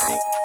Bye.